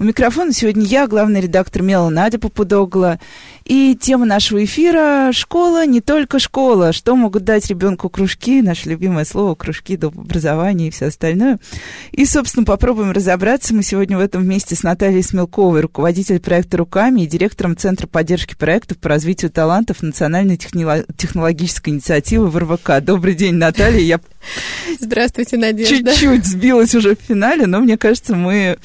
У микрофона сегодня я, главный редактор «Мела» Надя Попудогла. И тема нашего эфира – школа, не только школа. Что могут дать ребенку кружки, наше любимое слово, кружки, доп. образования и все остальное. И, собственно, попробуем разобраться. Мы сегодня в этом вместе с Натальей Смелковой, руководитель проекта «Руками» и директором Центра поддержки проектов по развитию талантов Национальной технологической инициативы в РВК. Добрый день, Наталья. Я Здравствуйте, Надежда. Чуть-чуть сбилась уже в финале, но мне кажется, мы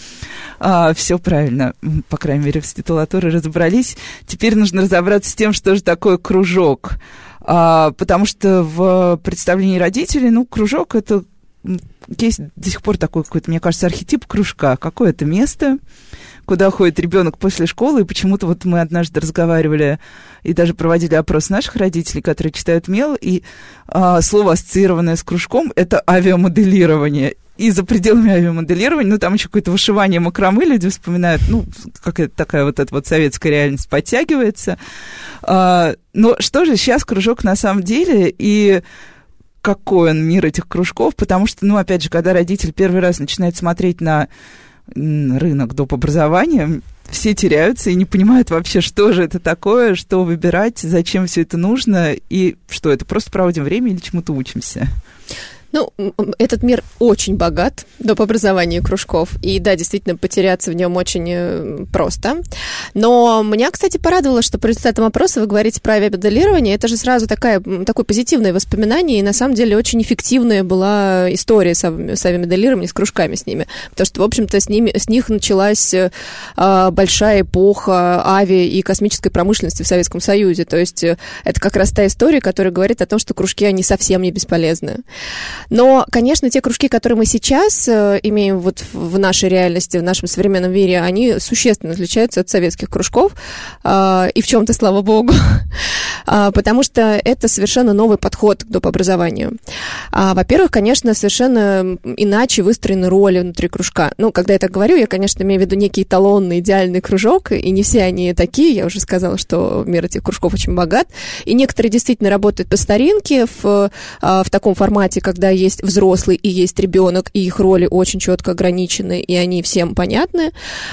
а, все правильно, по крайней мере, в титулатуре разобрались. Теперь нужно разобраться с тем, что же такое кружок. А, потому что в представлении родителей, ну, кружок это есть до сих пор такой какой-то, мне кажется, архетип кружка. Какое это место, куда ходит ребенок после школы, и почему-то вот мы однажды разговаривали и даже проводили опрос наших родителей, которые читают МЕЛ, и а, слово, ассоциированное с кружком, это авиамоделирование. И за пределами авиамоделирования, ну, там еще какое-то вышивание макромы люди вспоминают, ну, как это такая вот эта вот советская реальность подтягивается. А, но что же сейчас кружок на самом деле, и какой он мир этих кружков, потому что, ну, опять же, когда родитель первый раз начинает смотреть на рынок доп. образования, все теряются и не понимают вообще, что же это такое, что выбирать, зачем все это нужно, и что это просто проводим время или чему-то учимся. Ну, этот мир очень богат доп. образования кружков, и да, действительно, потеряться в нем очень э, просто. Но меня, кстати, порадовало, что по результатам опроса вы говорите про авиамоделирование. Это же сразу такая, такое позитивное воспоминание, и на самом деле очень эффективная была история с, с авиамоделированием, с кружками с ними. Потому что, в общем-то, с, ними, с них началась э, большая эпоха ави и космической промышленности в Советском Союзе. То есть э, это как раз та история, которая говорит о том, что кружки, они совсем не бесполезны. Но, конечно, те кружки, которые мы сейчас э, имеем вот в нашей реальности, в нашем современном мире, они существенно отличаются от советских кружков, э, и в чем-то, слава богу, э, потому что это совершенно новый подход к доп. образованию. А, во-первых, конечно, совершенно иначе выстроены роли внутри кружка. Ну, когда я так говорю, я, конечно, имею в виду некий эталонный, идеальный кружок, и не все они такие, я уже сказала, что мир этих кружков очень богат, и некоторые действительно работают по старинке в, в таком формате, когда есть взрослый и есть ребенок, и их роли очень четко ограничены, и они всем понятны.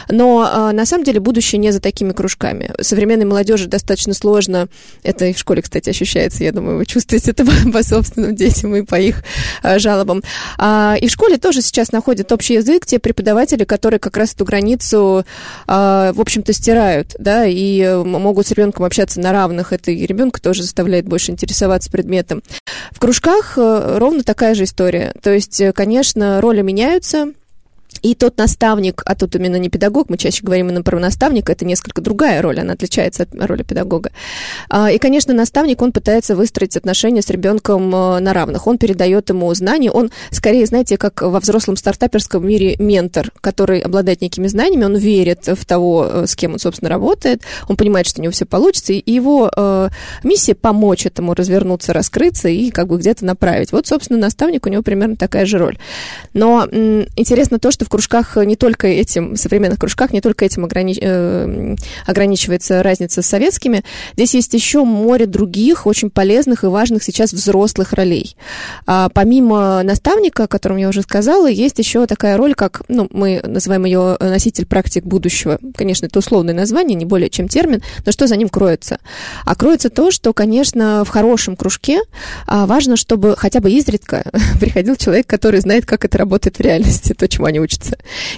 Но а, на самом деле будущее не за такими кружками. Современной молодежи достаточно сложно, это и в школе, кстати, ощущается, я думаю, вы чувствуете это по собственным детям и по их а, жалобам. А, и в школе тоже сейчас находят общий язык те преподаватели, которые как раз эту границу, в общем-то, стирают, да, и могут с ребенком общаться на равных. Это и ребенка тоже заставляет больше интересоваться предметом. В кружках э, ровно такая такая же история. То есть, э, конечно, роли меняются, и тот наставник, а тут именно не педагог, мы чаще говорим именно про наставника, это несколько другая роль, она отличается от роли педагога. А, и, конечно, наставник, он пытается выстроить отношения с ребенком э, на равных. Он передает ему знания, он скорее, знаете, как во взрослом стартаперском мире ментор, который обладает некими знаниями, он верит в того, э, с кем он, собственно, работает, он понимает, что у него все получится, и его э, миссия помочь этому развернуться, раскрыться и как бы где-то направить. Вот, собственно, наставник, у него примерно такая же роль. Но интересно то, что в кружках не только этим, в современных кружках не только этим ограни... э, ограничивается разница с советскими. Здесь есть еще море других очень полезных и важных сейчас взрослых ролей. А помимо наставника, о котором я уже сказала, есть еще такая роль, как, ну, мы называем ее носитель практик будущего. Конечно, это условное название, не более чем термин, но что за ним кроется? А кроется то, что, конечно, в хорошем кружке а, важно, чтобы хотя бы изредка приходил человек, который знает, как это работает в реальности, то, чему они учатся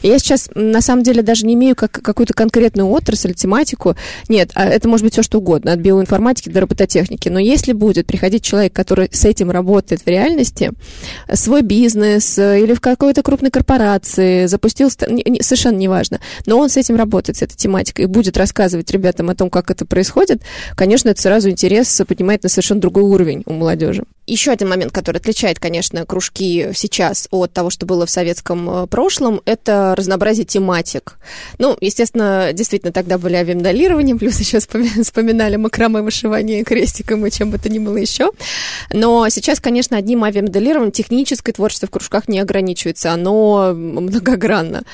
И я сейчас, на самом деле, даже не имею как, какую-то конкретную отрасль, тематику. Нет, а это может быть все что угодно, от биоинформатики до робототехники. Но если будет приходить человек, который с этим работает в реальности, свой бизнес э, или в какой-то крупной корпорации, запустил, совершенно неважно, но он с этим работает, с этой тематикой, и будет рассказывать ребятам о том, как это происходит, конечно, это сразу интерес поднимает на совершенно другой уровень у молодежи. Еще один момент, который отличает, конечно, кружки сейчас от того, что было в советском э, прошлом, это разнообразие тематик. Ну, естественно, действительно, тогда были авиамоделирование, плюс еще вспоминали макраме, вышивание крестиком и чем бы то ни было еще. Но сейчас, конечно, одним авиамоделированием техническое творчество в кружках не ограничивается, оно многогранно.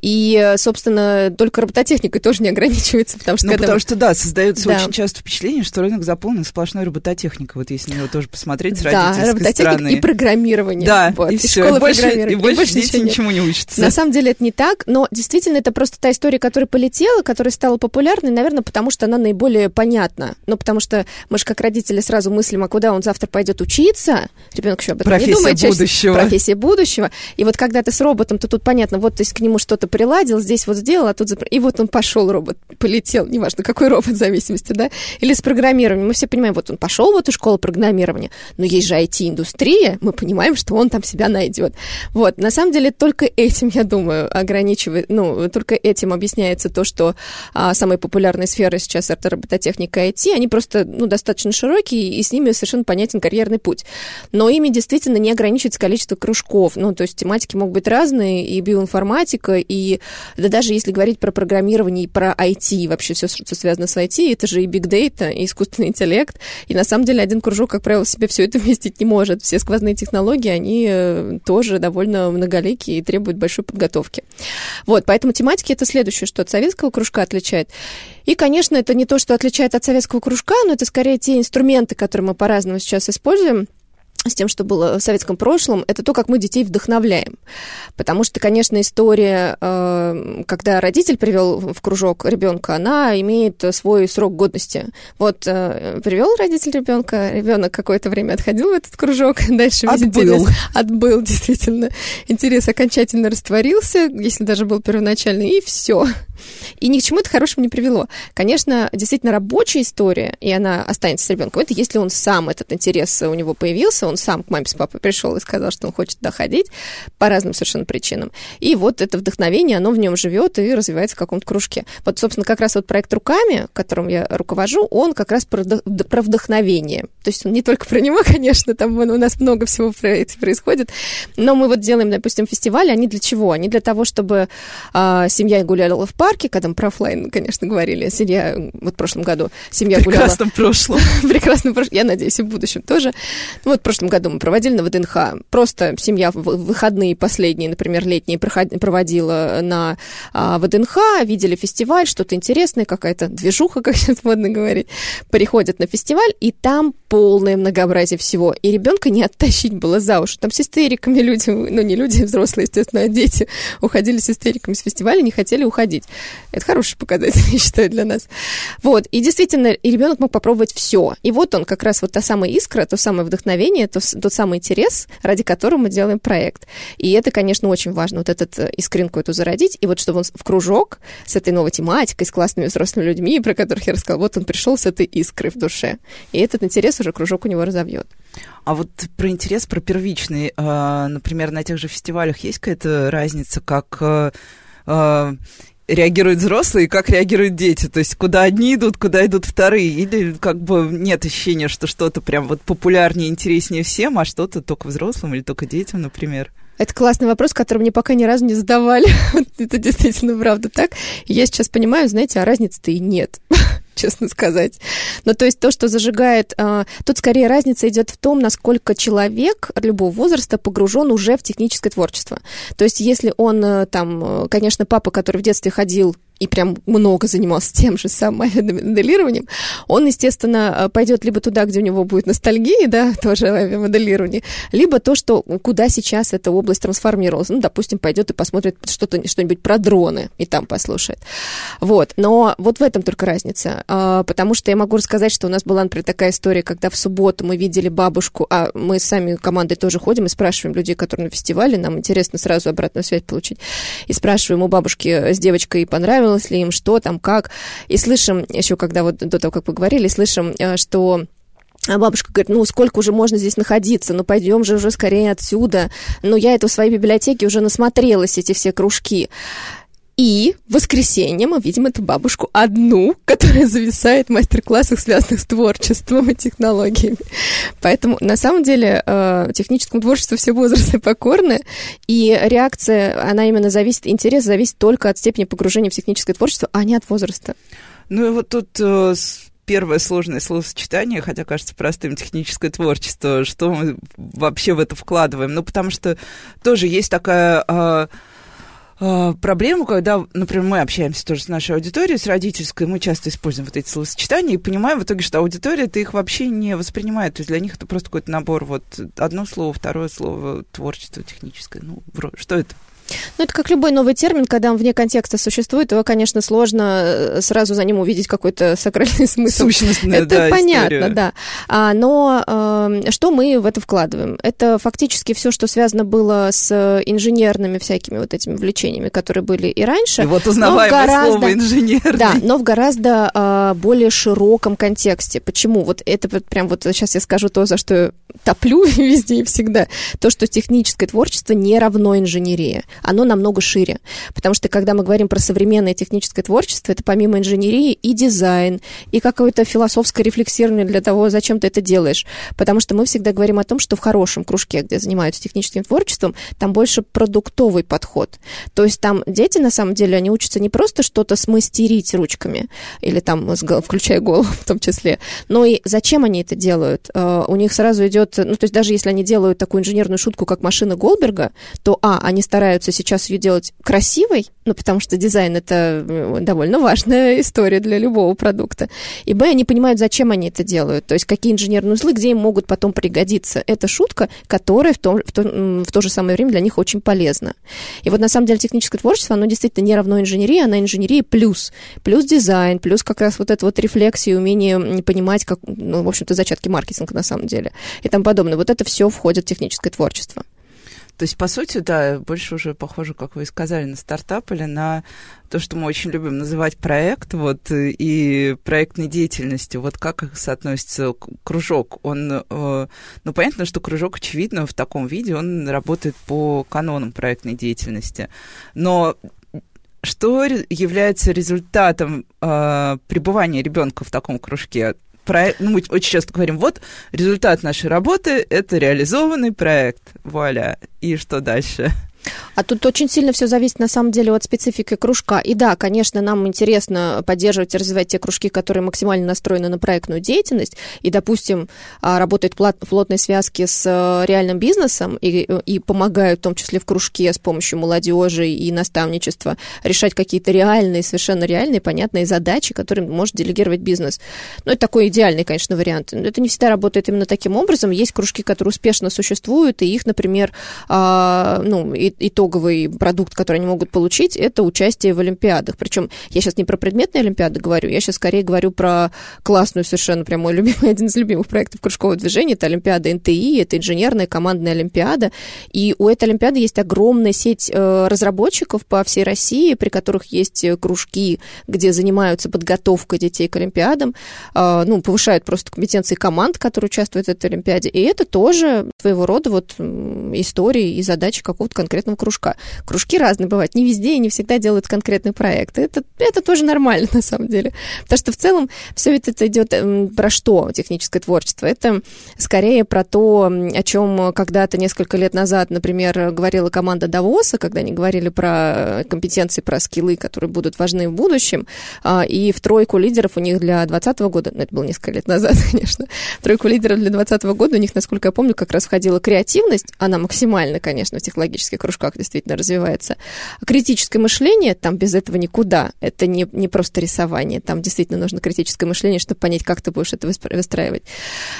И, собственно, только робототехникой тоже не ограничивается, потому что... Ну, когда... потому что, да, создается да. очень часто впечатление, что рынок заполнен сплошной робототехникой. Вот если на него тоже посмотреть с да, родительской стороны. и программирование. Да, вот, и, и все. И больше, и больше, и больше дети ничему не учатся. На самом деле это не так, но действительно это просто та история, которая полетела, которая стала популярной, наверное, потому что она наиболее понятна. Ну, потому что мы же как родители сразу мыслим, а куда он завтра пойдет учиться? Ребенок еще об этом Профессия не думает. будущего. Профессия будущего. И вот когда ты с роботом, то тут понятно, вот ты к нему что-то приладил, здесь вот сделал, а тут... И вот он пошел, робот, полетел, неважно, какой робот в зависимости, да? Или с программированием. Мы все понимаем, вот он пошел в эту школу программирования, но есть же IT-индустрия, мы понимаем, что он там себя найдет. Вот, на самом деле, только этим, я думаю, ограничивает, ну, только этим объясняется то, что а, самые популярные сферы сейчас это робототехника и IT, они просто, ну, достаточно широкие, и с ними совершенно понятен карьерный путь. Но ими действительно не ограничивается количество кружков, ну, то есть тематики могут быть разные, и биоинформатика, и да даже если говорить про программирование и про IT, вообще все, что связано с IT, это же и big data, и искусственный интеллект, и на самом деле один кружок, как правило, себе все это вместить не может. Все сквозные технологии, они э, тоже довольно многоликие и требуют большой подготовки. Вот, поэтому тематики это следующее, что от советского кружка отличает. И, конечно, это не то, что отличает от советского кружка, но это скорее те инструменты, которые мы по-разному сейчас используем с тем, что было в советском прошлом, это то, как мы детей вдохновляем. Потому что, конечно, история, э, когда родитель привел в кружок ребенка, она имеет свой срок годности. Вот э, привел родитель ребенка, ребенок какое-то время отходил в этот кружок, дальше весь отбыл. интерес отбыл, действительно. Интерес окончательно растворился, если даже был первоначальный, и все. И ни к чему это хорошему не привело. Конечно, действительно рабочая история, и она останется с ребенком, это если он сам, этот интерес у него появился, он сам к маме с папой пришел и сказал, что он хочет доходить по разным совершенно причинам. И вот это вдохновение, оно в нем живет и развивается в каком-то кружке. Вот, собственно, как раз вот проект «Руками», которым я руковожу, он как раз про, вдохновение. То есть он не только про него, конечно, там у нас много всего происходит, но мы вот делаем, допустим, фестивали, они для чего? Они для того, чтобы а, семья гуляла в парке, когда мы про офлайн, конечно, говорили, семья, вот в прошлом году семья гуляла... В прекрасном прошлом. Прекрасном прошлом, я надеюсь, и в будущем тоже. Вот в прошлом году мы проводили на ВДНХ. Просто семья в выходные последние, например, летние, проводила на а, ВДНХ, видели фестиваль, что-то интересное, какая-то движуха, как сейчас модно говорить. Приходят на фестиваль, и там полное многообразие всего. И ребенка не оттащить было за уши. Там с истериками люди, ну не люди, взрослые, естественно, а дети уходили с истериками с фестиваля, не хотели уходить. Это хороший показатель, я считаю, для нас. Вот. И действительно, и ребенок мог попробовать все. И вот он, как раз вот та самая искра, то самое вдохновение, то, тот самый интерес, ради которого мы делаем проект. И это, конечно, очень важно, вот этот э, искринку эту зародить, и вот чтобы он в кружок с этой новой тематикой, с классными взрослыми людьми, про которых я рассказала, вот он пришел с этой искрой в душе. И этот интерес уже кружок у него разовьет. А вот про интерес, про первичный, э, например, на тех же фестивалях есть какая-то разница, как э, реагируют взрослые и как реагируют дети. То есть куда одни идут, куда идут вторые. Или как бы нет ощущения, что что-то прям вот популярнее, интереснее всем, а что-то только взрослым или только детям, например. Это классный вопрос, который мне пока ни разу не задавали. Это действительно правда так. я сейчас понимаю, знаете, а разницы-то и нет честно сказать. Но то есть то, что зажигает... А, тут скорее разница идет в том, насколько человек любого возраста погружен уже в техническое творчество. То есть если он э, там, э, конечно, папа, который в детстве ходил и прям много занимался тем же самым моделированием, он, естественно, пойдет либо туда, где у него будет ностальгия, да, тоже авиамоделирование, либо то, что куда сейчас эта область трансформировалась. Ну, допустим, пойдет и посмотрит что-то, что-нибудь про дроны и там послушает. Вот. Но вот в этом только разница. А, потому что я могу рассказать, что у нас была, например, такая история, когда в субботу мы видели бабушку, а мы сами командой тоже ходим и спрашиваем людей, которые на фестивале, нам интересно сразу обратную связь получить, и спрашиваем у бабушки с девочкой понравилось, понравилось ли им, что там, как. И слышим, еще когда вот до того, как поговорили, слышим, э, что а бабушка говорит, ну, сколько уже можно здесь находиться, ну, пойдем же уже скорее отсюда. Ну, я это в своей библиотеке уже насмотрелась, эти все кружки. И в воскресенье мы видим эту бабушку одну, которая зависает в мастер-классах, связанных с творчеством и технологиями. Поэтому, на самом деле, э, техническому творчеству все возрасты покорны, и реакция, она именно зависит, интерес зависит только от степени погружения в техническое творчество, а не от возраста. Ну и вот тут э, первое сложное словосочетание, хотя кажется простым, техническое творчество, что мы вообще в это вкладываем? Ну, потому что тоже есть такая... Э, проблему, когда, например, мы общаемся тоже с нашей аудиторией, с родительской, мы часто используем вот эти словосочетания и понимаем в итоге, что аудитория ты их вообще не воспринимает. То есть для них это просто какой-то набор, вот одно слово, второе слово, творчество техническое. Ну, что это? Ну, это как любой новый термин, когда он вне контекста существует, его, конечно, сложно э, сразу за ним увидеть какой-то сакральный смысл. Сущностная, это да, понятно, история. да. А, но э, что мы в это вкладываем? Это фактически все, что связано было с инженерными всякими вот этими влечениями, которые были и раньше. И вот узнаваемое гораздо, слово инженерный. Да, но в гораздо э, более широком контексте. Почему? Вот это вот прям вот сейчас я скажу то, за что топлю везде и всегда. То, что техническое творчество не равно инженерии оно намного шире. Потому что когда мы говорим про современное техническое творчество, это помимо инженерии и дизайн, и какое-то философское рефлексирование для того, зачем ты это делаешь. Потому что мы всегда говорим о том, что в хорошем кружке, где занимаются техническим творчеством, там больше продуктовый подход. То есть там дети, на самом деле, они учатся не просто что-то смастерить ручками, или там, включая голову в том числе, но и зачем они это делают. Э, у них сразу идет, ну, то есть даже если они делают такую инженерную шутку, как машина Голберга, то, а, они стараются пытаются сейчас ее делать красивой, ну, потому что дизайн — это э, довольно важная история для любого продукта. И, б, они понимают, зачем они это делают, то есть какие инженерные узлы, где им могут потом пригодиться. Это шутка, которая в то, в то, в то же самое время для них очень полезна. И вот, на самом деле, техническое творчество, оно действительно не равно инженерии, она инженерия плюс. Плюс дизайн, плюс как раз вот эта вот рефлексия и умение понимать, как, ну, в общем-то, зачатки маркетинга на самом деле и тому подобное. Вот это все входит в техническое творчество. То есть, по сути, да, больше уже похоже, как вы и сказали, на стартап или на то, что мы очень любим называть проект, вот, и проектной деятельностью. Вот как соотносится кружок? Он, э, ну, понятно, что кружок, очевидно, в таком виде, он работает по канонам проектной деятельности. Но что является результатом э, пребывания ребенка в таком кружке? Проект, ну, мы очень часто говорим, вот результат нашей работы – это реализованный проект, вуаля, и что дальше? А тут очень сильно все зависит на самом деле от специфики кружка. И да, конечно, нам интересно поддерживать и развивать те кружки, которые максимально настроены на проектную деятельность и, допустим, а, работают в плотной связке с э, реальным бизнесом и, и помогают, в том числе в кружке с помощью молодежи и наставничества, решать какие-то реальные, совершенно реальные, понятные задачи, которые может делегировать бизнес. Ну, это такой идеальный, конечно, вариант. Но это не всегда работает именно таким образом. Есть кружки, которые успешно существуют, и их, например, а, ну, и итоговый продукт, который они могут получить, это участие в Олимпиадах. Причем я сейчас не про предметные Олимпиады говорю, я сейчас скорее говорю про классную совершенно, прям мой любимый, один из любимых проектов кружкового движения, это Олимпиада НТИ, это инженерная командная Олимпиада. И у этой Олимпиады есть огромная сеть э, разработчиков по всей России, при которых есть э, кружки, где занимаются подготовкой детей к Олимпиадам, э, ну, повышают просто компетенции команд, которые участвуют в этой Олимпиаде. И это тоже своего рода вот истории и задачи какого-то конкретного конкретного кружка. Кружки разные бывают, не везде и не всегда делают конкретный проект. Это, это тоже нормально, на самом деле. Потому что в целом все это идет эм, про что техническое творчество? Это скорее про то, о чем когда-то несколько лет назад, например, говорила команда Давоса, когда они говорили про компетенции, про скиллы, которые будут важны в будущем. А, и в тройку лидеров у них для 2020 года, ну, это было несколько лет назад, конечно, в тройку лидеров для 2020 года у них, насколько я помню, как раз входила креативность, она максимально, конечно, в технологических кружках действительно развивается. Критическое мышление, там без этого никуда. Это не, не просто рисование. Там действительно нужно критическое мышление, чтобы понять, как ты будешь это выстраивать.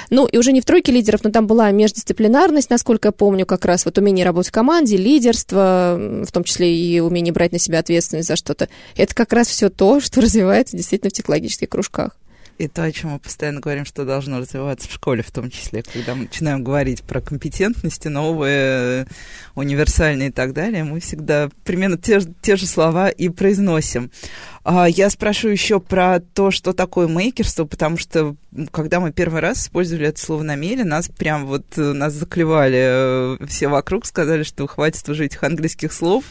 Ну, и уже не в тройке лидеров, но там была междисциплинарность, насколько я помню, как раз вот умение работать в команде, лидерство, в том числе и умение брать на себя ответственность за что-то. Это как раз все то, что развивается действительно в технологических кружках и то, о чем мы постоянно говорим, что должно развиваться в школе, в том числе, когда мы начинаем говорить про компетентности новые, универсальные и так далее, мы всегда примерно те, те же слова и произносим. А я спрошу еще про то, что такое мейкерство, потому что когда мы первый раз использовали это слово на меле, нас прям вот, нас заклевали э, все вокруг, сказали, что хватит уже этих английских слов,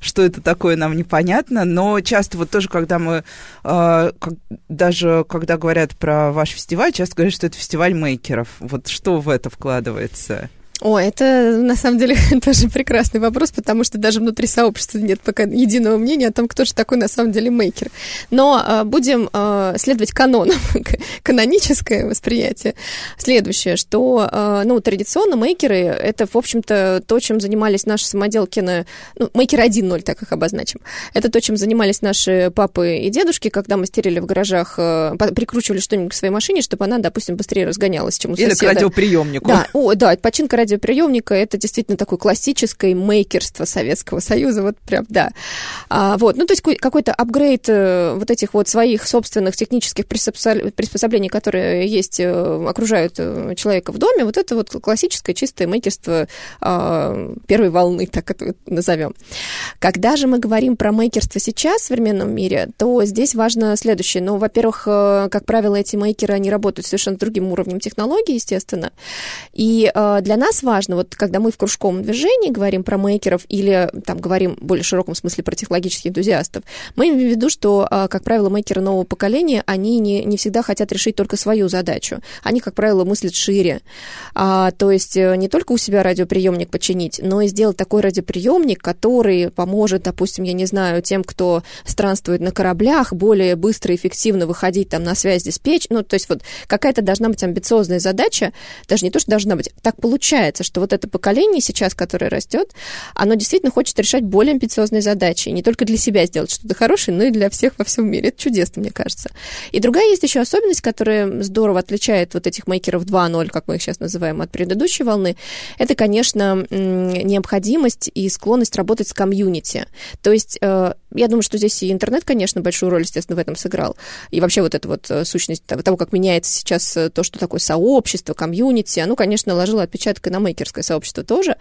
что это такое, нам непонятно, но часто вот тоже, когда мы, э, как, даже когда говорят про ваш фестиваль, часто говорят, что это фестиваль мейкеров. Вот что в это вкладывается? О, это на самом деле тоже прекрасный вопрос, потому что даже внутри сообщества нет пока единого мнения о том, кто же такой на самом деле мейкер. Но э, будем э, следовать канонам, каноническое восприятие. Следующее, что, э, ну, традиционно мейкеры, это, в общем-то, то, чем занимались наши самоделки на... Ну, мейкеры 1.0, так их обозначим. Это то, чем занимались наши папы и дедушки, когда мастерили в гаражах, э, прикручивали что-нибудь к своей машине, чтобы она, допустим, быстрее разгонялась, чем у соседа. Или к радиоприемнику. Да, о, да, починка ради радиоприемника это действительно такое классическое мейкерство Советского Союза, вот прям, да. А, вот, ну, то есть какой-то апгрейд э, вот этих вот своих собственных технических приспособлений, которые есть, э, окружают э, человека в доме, вот это вот классическое чистое мейкерство а, первой волны, так это назовем. Когда же мы говорим про мейкерство сейчас в современном мире, то здесь важно следующее. Ну, во-первых, как правило, эти мейкеры, они работают совершенно другим уровнем технологий, естественно. И для нас важно, вот когда мы в кружковом движении говорим про мейкеров или там говорим в более широком смысле про технологических энтузиастов, мы имеем в виду, что, а, как правило, мейкеры нового поколения, они не, не всегда хотят решить только свою задачу. Они, как правило, мыслят шире. А, то есть э, не только у себя радиоприемник починить, но и сделать такой радиоприемник, который поможет, допустим, я не знаю, тем, кто странствует на кораблях, более быстро и эффективно выходить там на связь диспетч. Ну, то есть вот какая-то должна быть амбициозная задача, даже не то, что должна быть, так получается, получается, что вот это поколение сейчас, которое растет, оно действительно хочет решать более амбициозные задачи. Не только для себя сделать что-то хорошее, но и для всех во всем мире. Это чудесно, мне кажется. И другая есть еще особенность, которая здорово отличает вот этих мейкеров 2.0, как мы их сейчас называем, от предыдущей волны. Это, конечно, необходимость и склонность работать с комьюнити. То есть э, я думаю, что здесь и интернет, конечно, большую роль, естественно, в этом сыграл. И вообще вот эта вот э, сущность того, как меняется сейчас э, то, что такое сообщество, комьюнити, оно, конечно, ложило отпечаток и на мейкерское сообщество тоже,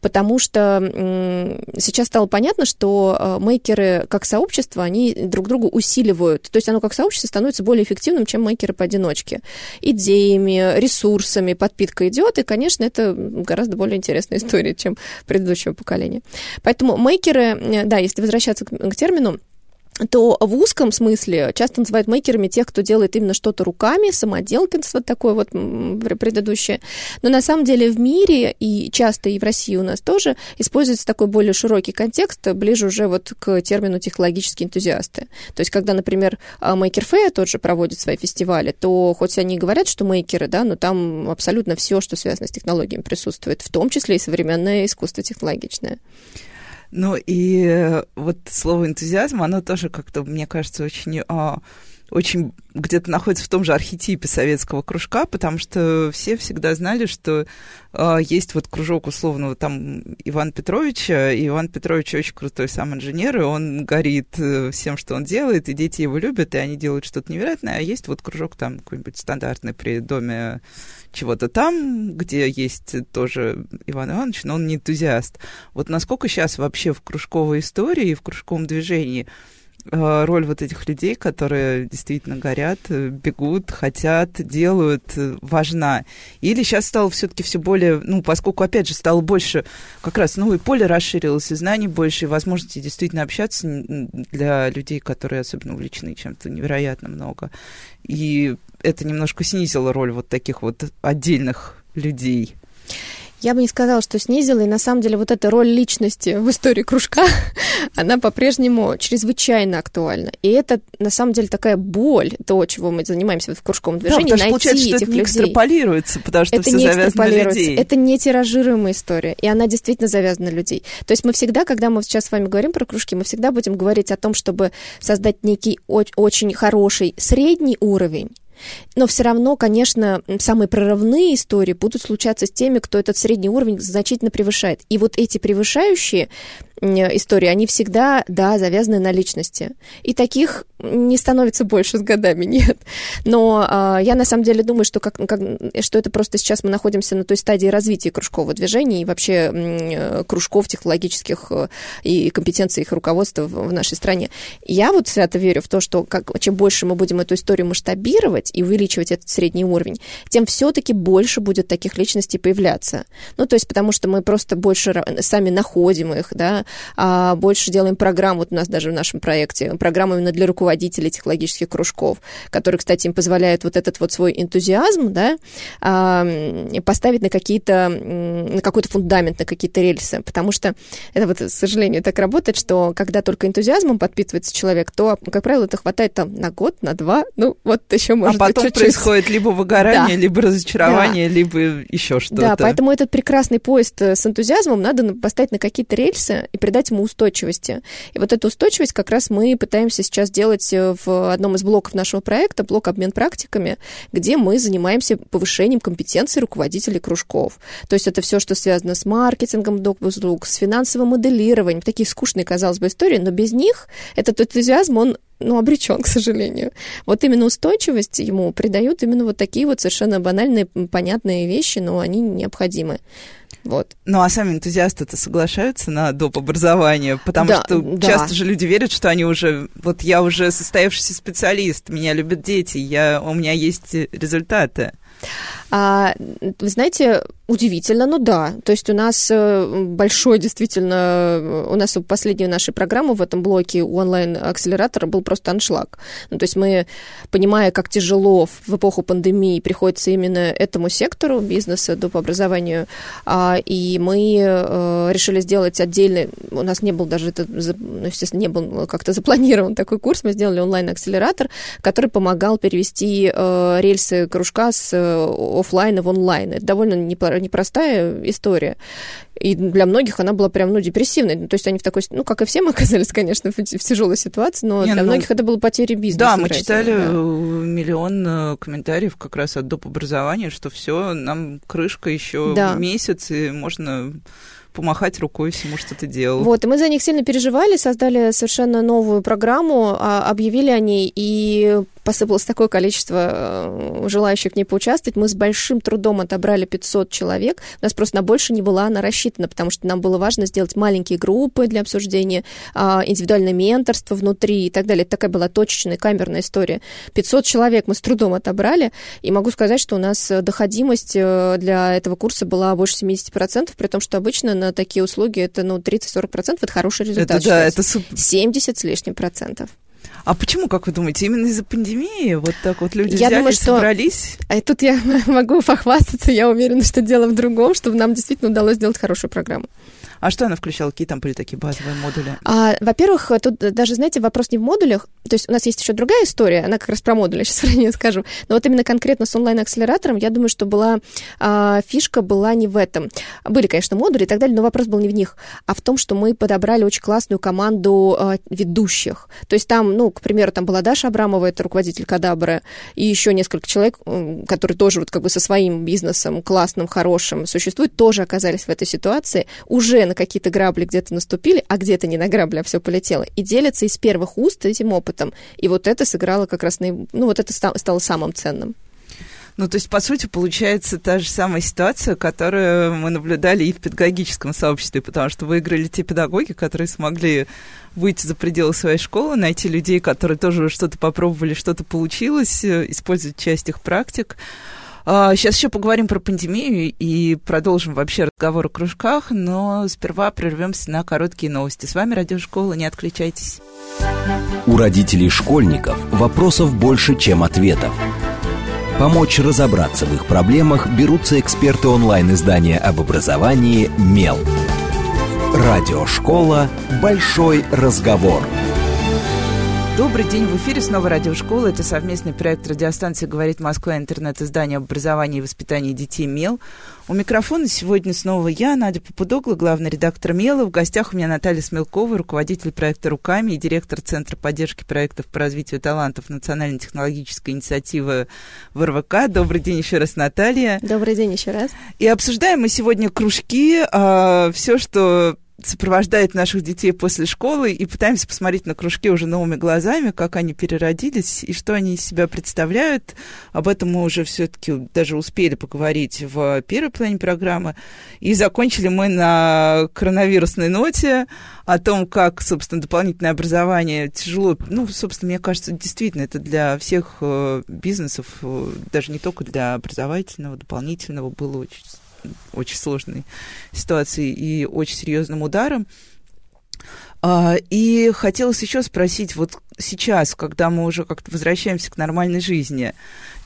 потому что сейчас стало понятно, что э, мейкеры как сообщество, они друг другу усиливают. То есть оно как сообщество становится более эффективным, чем мейкеры поодиночке. Идеями, ресурсами подпитка идет, и, конечно, это гораздо более интересная история, чем предыдущего поколения. Поэтому мейкеры, да, если возвращаться к термину, то в узком смысле часто называют мейкерами тех, кто делает именно что-то руками, самоделкинство такое вот предыдущее. Но на самом деле в мире и часто и в России у нас тоже используется такой более широкий контекст, ближе уже вот к термину технологические энтузиасты. То есть, когда, например, Maker Fair тот же проводит свои фестивали, то хоть они и говорят, что мейкеры, да, но там абсолютно все, что связано с технологиями, присутствует, в том числе и современное искусство технологичное. Ну и э, вот слово энтузиазм, оно тоже как-то, мне кажется, очень а, очень где-то находится в том же архетипе советского кружка, потому что все всегда знали, что э, есть вот кружок условного там Ивана Петровича, и Иван Петрович очень крутой сам инженер, и он горит э, всем, что он делает, и дети его любят, и они делают что-то невероятное, а есть вот кружок там какой-нибудь стандартный при доме чего-то там, где есть тоже Иван Иванович, но он не энтузиаст. Вот насколько сейчас вообще в кружковой истории и в кружковом движении роль вот этих людей, которые действительно горят, э, бегут, хотят, делают, э, важна. Или сейчас стало все-таки все более, ну, поскольку, опять же, стало больше, как раз, ну, и поле расширилось, и знаний больше, и возможности действительно общаться для людей, которые особенно увлечены чем-то невероятно много. И это немножко снизило роль вот таких вот отдельных людей. Я бы не сказала, что снизила, и на самом деле вот эта роль личности в истории кружка, она по-прежнему чрезвычайно актуальна. И это на самом деле такая боль, то, чего мы занимаемся в кружковом движении, да, найти что этих это людей. не экстраполируется, потому что это все не завязано на людей. Это не тиражируемая история, и она действительно завязана на людей. То есть мы всегда, когда мы сейчас с вами говорим про кружки, мы всегда будем говорить о том, чтобы создать некий очень хороший средний уровень, но все равно, конечно, самые прорывные истории будут случаться с теми, кто этот средний уровень значительно превышает. И вот эти превышающие истории, они всегда, да, завязаны на личности. И таких не становится больше с годами, нет. Но а, я на самом деле думаю, что, как, как, что это просто сейчас мы находимся на той стадии развития кружкового движения и вообще м, кружков технологических э, и компетенций их руководства в, в нашей стране. Я вот свято верю в то, что как, чем больше мы будем эту историю масштабировать и увеличивать этот средний уровень, тем все-таки больше будет таких личностей появляться. Ну, то есть потому что мы просто больше сами находим их, да, а, больше делаем программ, вот у нас даже в нашем проекте, программы именно для руководителей технологических кружков, которые, кстати, им позволяют вот этот вот свой энтузиазм, да, а, поставить на какие-то, на какой-то фундамент, на какие-то рельсы, потому что это вот, к сожалению, так работает, что когда только энтузиазмом подпитывается человек, то, как правило, это хватает там на год, на два, ну, вот еще а может а потом быть, чуть-чуть. происходит либо выгорание, да. либо разочарование, да. либо еще что-то. Да, поэтому этот прекрасный поезд э, с энтузиазмом надо поставить на какие-то рельсы и придать ему устойчивости. И вот эту устойчивость как раз мы пытаемся сейчас делать э, в одном из блоков нашего проекта, блок обмен практиками, где мы занимаемся повышением компетенции руководителей кружков. То есть это все, что связано с маркетингом услуг, с финансовым моделированием, такие скучные, казалось бы, истории, но без них этот энтузиазм, он ну, обречен, к сожалению. Вот именно устойчивость ему придают именно вот такие вот совершенно банальные, понятные вещи, но они необходимы. Вот. Ну, а сами энтузиасты-то соглашаются на доп. образование, потому да, что да. часто же люди верят, что они уже, вот я уже состоявшийся специалист, меня любят дети, я, у меня есть результаты. А, вы знаете, удивительно, но да. То есть у нас э, большой действительно, э, у нас у последней нашей программы в этом блоке у онлайн-акселератора был просто аншлаг. Ну, то есть мы, понимая, как тяжело в эпоху пандемии приходится именно этому сектору бизнеса, доп. образованию, а, и мы э, решили сделать отдельный, у нас не был даже, это, ну, естественно, не был как-то запланирован такой курс, мы сделали онлайн-акселератор, который помогал перевести рельсы кружка с офлайна в онлайн. Это довольно непростая история. И для многих она была прям, ну, депрессивной. То есть они в такой, ну, как и все мы оказались, конечно, в, в тяжелой ситуации, но Не, для ну, многих это было потеря бизнеса. Да, мы читали да. миллион э, комментариев как раз от доп. образования, что все, нам крышка еще да. месяц, и можно помахать рукой всему, что ты делал. Вот, и мы за них сильно переживали, создали совершенно новую программу, а, объявили о ней, и посыпалось такое количество э, желающих в ней поучаствовать. Мы с большим трудом отобрали 500 человек. У нас просто на больше не была она рассчитана, потому что нам было важно сделать маленькие группы для обсуждения, а, индивидуальное менторство внутри и так далее. Это такая была точечная камерная история. 500 человек мы с трудом отобрали, и могу сказать, что у нас доходимость э, для этого курса была больше 70%, при том, что обычно на такие услуги это ну, 30-40%, это хороший результат. Это, да, это суп... 70 с лишним процентов. А почему, как вы думаете, именно из-за пандемии вот так вот люди я взяли, думаю, что... собрались? А тут я могу похвастаться, я уверена, что дело в другом, чтобы нам действительно удалось сделать хорошую программу. А что она включала? Какие там были такие базовые модули? А, во-первых, тут даже, знаете, вопрос не в модулях. То есть у нас есть еще другая история, она как раз про модули, сейчас про нее скажу. Но вот именно конкретно с онлайн-акселератором, я думаю, что была а, фишка была не в этом. Были, конечно, модули и так далее, но вопрос был не в них, а в том, что мы подобрали очень классную команду а, ведущих. То есть там, ну, к примеру, там была Даша Абрамова, это руководитель Кадабра, и еще несколько человек, которые тоже вот как бы со своим бизнесом классным, хорошим существуют, тоже оказались в этой ситуации, уже на какие-то грабли где-то наступили, а где-то не на грабли, а все полетело, и делятся из первых уст этим опытом. И вот это сыграло как раз, на, ну, вот это стало самым ценным. Ну, то есть, по сути, получается та же самая ситуация, которую мы наблюдали и в педагогическом сообществе, потому что выиграли те педагоги, которые смогли выйти за пределы своей школы, найти людей, которые тоже что-то попробовали, что-то получилось, э, использовать часть их практик. Сейчас а, еще поговорим про пандемию и продолжим вообще разговор о кружках, но сперва прервемся на короткие новости. С вами Радиошкола, не отключайтесь. У родителей школьников вопросов больше, чем ответов. Помочь разобраться в их проблемах берутся эксперты онлайн-издания об образовании «Мел». Радиошкола «Большой разговор». Добрый день, в эфире снова радиошкола. Это совместный проект радиостанции «Говорит Москва», интернет-издание об образовании и воспитании детей «Мел». У микрофона сегодня снова я, Надя Попудогла, главный редактор «Мела». В гостях у меня Наталья Смелкова, руководитель проекта «Руками» и директор Центра поддержки проектов по развитию талантов Национальной технологической инициативы в РВК. Добрый день еще раз, Наталья. Добрый день еще раз. И обсуждаем мы сегодня кружки, а, все, что сопровождает наших детей после школы и пытаемся посмотреть на кружки уже новыми глазами, как они переродились и что они из себя представляют. Об этом мы уже все-таки даже успели поговорить в первой плане программы. И закончили мы на коронавирусной ноте о том, как, собственно, дополнительное образование тяжело. Ну, собственно, мне кажется, действительно, это для всех э, бизнесов, э, даже не только для образовательного, дополнительного было очень очень сложной ситуацией и очень серьезным ударом. А, и хотелось еще спросить, вот сейчас, когда мы уже как-то возвращаемся к нормальной жизни,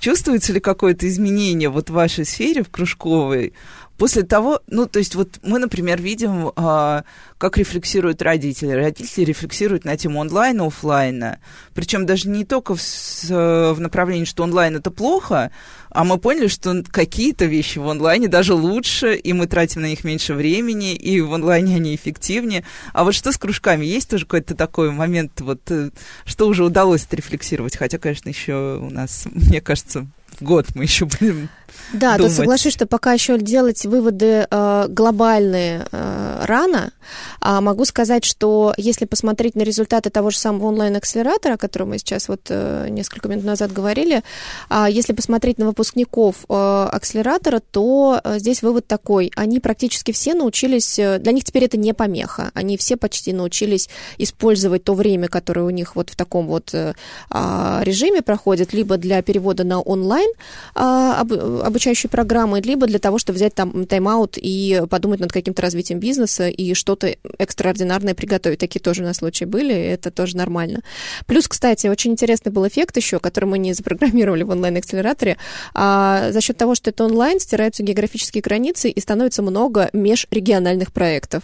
чувствуется ли какое-то изменение вот в вашей сфере, в кружковой, после того, ну, то есть вот мы, например, видим, а, как рефлексируют родители. Родители рефлексируют на тему онлайна, офлайна. Причем даже не только в, в направлении, что онлайн это плохо, а мы поняли, что какие-то вещи в онлайне даже лучше, и мы тратим на них меньше времени, и в онлайне они эффективнее. А вот что с кружками? Есть тоже какой-то такой момент, вот, э, что уже удалось отрефлексировать? Хотя, конечно, еще у нас, мне кажется, год мы еще будем да, думать. тут соглашусь, что пока еще делать выводы э, глобальные э, рано. А могу сказать, что если посмотреть на результаты того же самого онлайн-акселератора, о котором мы сейчас вот э, несколько минут назад говорили, э, если посмотреть на выпускников э, акселератора, то э, здесь вывод такой. Они практически все научились, э, для них теперь это не помеха, они все почти научились использовать то время, которое у них вот в таком вот э, а, режиме проходит, либо для перевода на онлайн э, об, обучающей программы, либо для того, чтобы взять там тайм-аут и подумать над каким-то развитием бизнеса и что-то экстраординарное приготовить. Такие тоже на случай были, это тоже нормально. Плюс, кстати, очень интересный был эффект еще, который мы не запрограммировали в онлайн-акселераторе. А за счет того, что это онлайн, стираются географические границы и становится много межрегиональных проектов.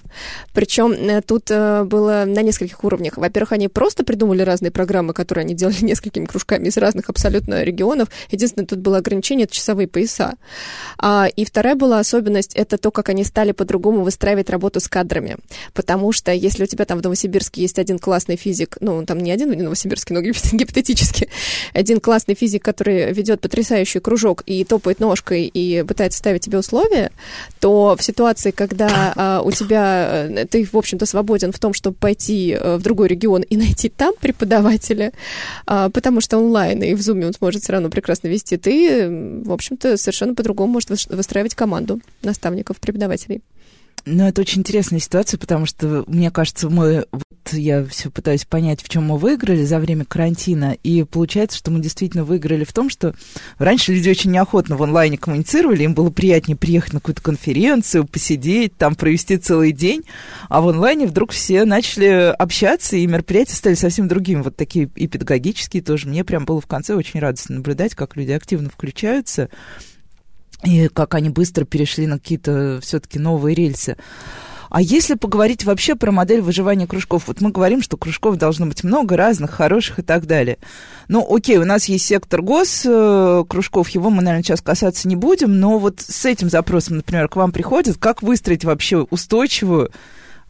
Причем э, тут э, было на нескольких уровнях. Во-первых, они просто придумали разные программы, которые они делали несколькими кружками из разных абсолютно регионов. Единственное, тут было ограничение, это часовые пояса лица. А, и вторая была особенность, это то, как они стали по-другому выстраивать работу с кадрами. Потому что если у тебя там в Новосибирске есть один классный физик, ну, он там не один в Новосибирске, но гипотетически, один классный физик, который ведет потрясающий кружок и топает ножкой и пытается ставить тебе условия, то в ситуации, когда а, у тебя, э, ты, в общем-то, свободен в том, чтобы пойти э, в другой регион и найти там преподавателя, а, потому что онлайн и в Zoom он сможет все равно прекрасно вести, ты, в общем-то, совершенно по-другому может выстраивать команду наставников, преподавателей. Ну, это очень интересная ситуация, потому что, мне кажется, мы, вот я все пытаюсь понять, в чем мы выиграли за время карантина, и получается, что мы действительно выиграли в том, что раньше люди очень неохотно в онлайне коммуницировали, им было приятнее приехать на какую-то конференцию, посидеть, там провести целый день, а в онлайне вдруг все начали общаться, и мероприятия стали совсем другими, вот такие и педагогические тоже. Мне прям было в конце очень радостно наблюдать, как люди активно включаются, и как они быстро перешли на какие-то все-таки новые рельсы. А если поговорить вообще про модель выживания кружков, вот мы говорим, что кружков должно быть много разных, хороших и так далее. Ну, окей, у нас есть сектор гос э, кружков, его мы, наверное, сейчас касаться не будем, но вот с этим запросом, например, к вам приходят, как выстроить вообще устойчивую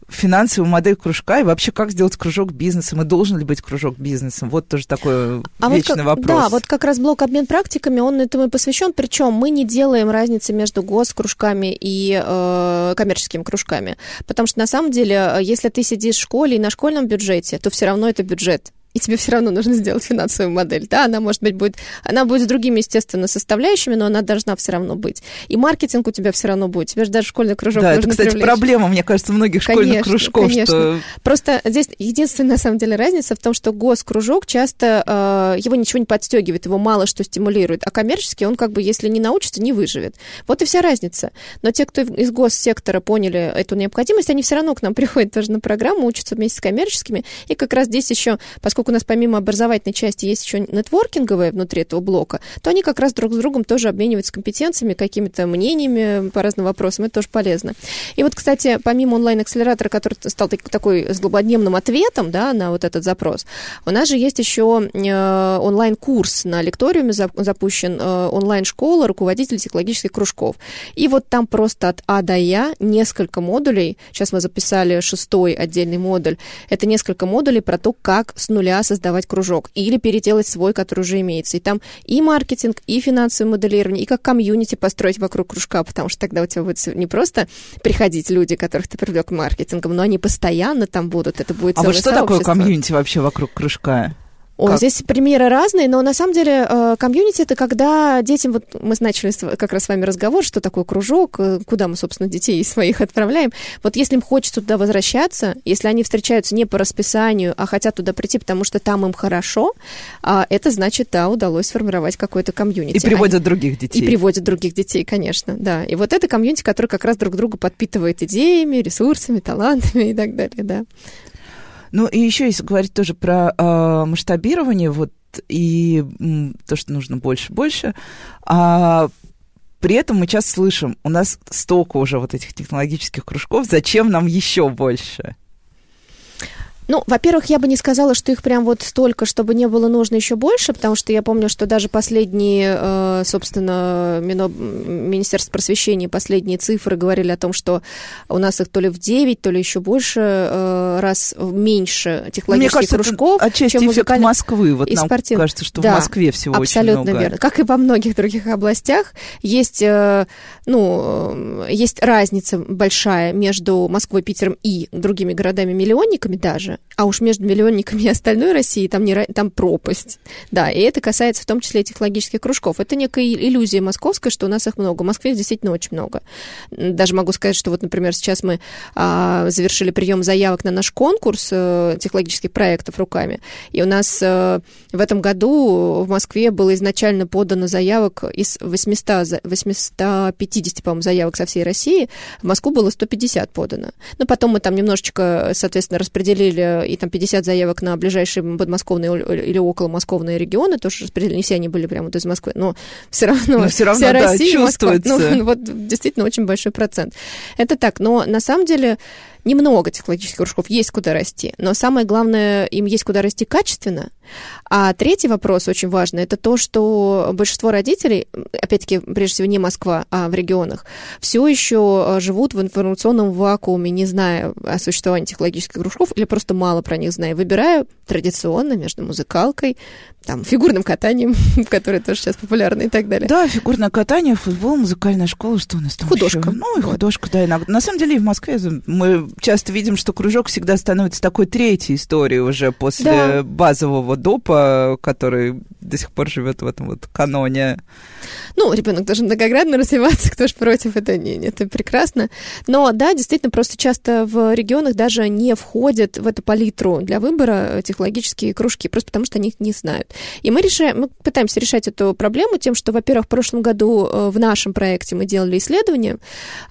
финансовую модель кружка и вообще как сделать кружок бизнесом и должен ли быть кружок бизнесом? Вот тоже такой а вечный вот как, вопрос. Да, вот как раз блок обмен практиками, он этому и посвящен, причем мы не делаем разницы между госкружками и э, коммерческими кружками, потому что на самом деле, э, если ты сидишь в школе и на школьном бюджете, то все равно это бюджет и тебе все равно нужно сделать финансовую модель. Да, она, может быть, будет, она будет с другими, естественно, составляющими, но она должна все равно быть. И маркетинг у тебя все равно будет. Тебе же даже школьный кружок Да, это, кстати, привлечь. проблема, мне кажется, многих конечно, школьных кружков. Конечно. Что... Просто здесь единственная, на самом деле, разница в том, что госкружок часто, э, его ничего не подстегивает, его мало что стимулирует, а коммерческий он как бы, если не научится, не выживет. Вот и вся разница. Но те, кто из госсектора поняли эту необходимость, они все равно к нам приходят тоже на программу, учатся вместе с коммерческими. И как раз здесь еще, поскольку у нас помимо образовательной части есть еще нетворкинговая внутри этого блока, то они как раз друг с другом тоже обмениваются компетенциями, какими-то мнениями по разным вопросам. Это тоже полезно. И вот, кстати, помимо онлайн-акселератора, который стал такой злободневным ответом да, на вот этот запрос, у нас же есть еще э, онлайн-курс на лекториуме запущен, э, онлайн-школа руководителей технологических кружков. И вот там просто от А до Я несколько модулей. Сейчас мы записали шестой отдельный модуль. Это несколько модулей про то, как с нуля создавать кружок или переделать свой, который уже имеется. И там и маркетинг, и финансовое моделирование, и как комьюнити построить вокруг кружка, потому что тогда у тебя будет не просто приходить люди, которых ты привлек маркетингом, но они постоянно там будут. Это будет А вот что такое комьюнити вообще вокруг кружка? О, как? здесь примеры разные, но на самом деле э, комьюнити это когда детям, вот мы начали как раз с вами разговор, что такое кружок, э, куда мы, собственно, детей своих отправляем. Вот если им хочется туда возвращаться, если они встречаются не по расписанию, а хотят туда прийти, потому что там им хорошо, а это значит, да, удалось сформировать какой-то комьюнити. И приводят они... других детей. И приводят других детей, конечно, да. И вот это комьюнити, который как раз друг друга подпитывает идеями, ресурсами, талантами и так далее, да. Ну и еще, если говорить тоже про э, масштабирование, вот и м, то, что нужно больше, больше, а при этом мы часто слышим, у нас столько уже вот этих технологических кружков, зачем нам еще больше? Ну, во-первых, я бы не сказала, что их прям вот столько, чтобы не было нужно еще больше, потому что я помню, что даже последние, э, собственно, Мино... Министерство просвещения, последние цифры говорили о том, что у нас их то ли в 9, то ли еще больше э, раз меньше технологических Мне кажется, кружков, это отчасти чем эффект Москвы. Вот и нам спортив... кажется, что да, в Москве всего абсолютно очень много. верно. Как и во многих других областях, есть, э, ну, есть разница большая между Москвой, Питером и другими городами-миллионниками даже, а уж между миллионниками и остальной Россией там, не, там пропасть. Да, и это касается в том числе и технологических кружков. Это некая иллюзия московская, что у нас их много. В Москве их действительно очень много. Даже могу сказать, что вот, например, сейчас мы а, завершили прием заявок на наш конкурс а, технологических проектов руками, и у нас а, в этом году в Москве было изначально подано заявок из 800, 850, по-моему, заявок со всей России, в Москву было 150 подано. Но потом мы там немножечко, соответственно, распределили и там 50 заявок на ближайшие подмосковные или около московные регионы, тоже распределены, не все они были прямо вот из Москвы, но все равно, но все равно вся да, Россия, чувствуется. Москва, ну, вот действительно очень большой процент. Это так, но на самом деле немного технологических кружков, есть куда расти, но самое главное, им есть куда расти качественно. А третий вопрос очень важный, это то, что большинство родителей, опять-таки, прежде всего, не Москва, а в регионах, все еще живут в информационном вакууме, не зная о существовании технологических кружков или просто мало про них зная, выбирая традиционно между музыкалкой, там, фигурным катанием, которое тоже сейчас популярно и так далее. Да, фигурное катание, футбол, музыкальная школа, что у нас там Художка. Еще? Ну, и художка, да, иногда. На самом деле и в Москве мы часто видим, что кружок всегда становится такой третьей историей уже после да. базового допа, который до сих пор живет в этом вот каноне. Ну, ребенок должен многоградно развиваться, кто же против, это не, это прекрасно. Но да, действительно, просто часто в регионах даже не входят в эту палитру для выбора технологические кружки, просто потому что они их не знают. И мы решаем, мы пытаемся решать эту проблему тем, что, во-первых, в прошлом году э, в нашем проекте мы делали исследование,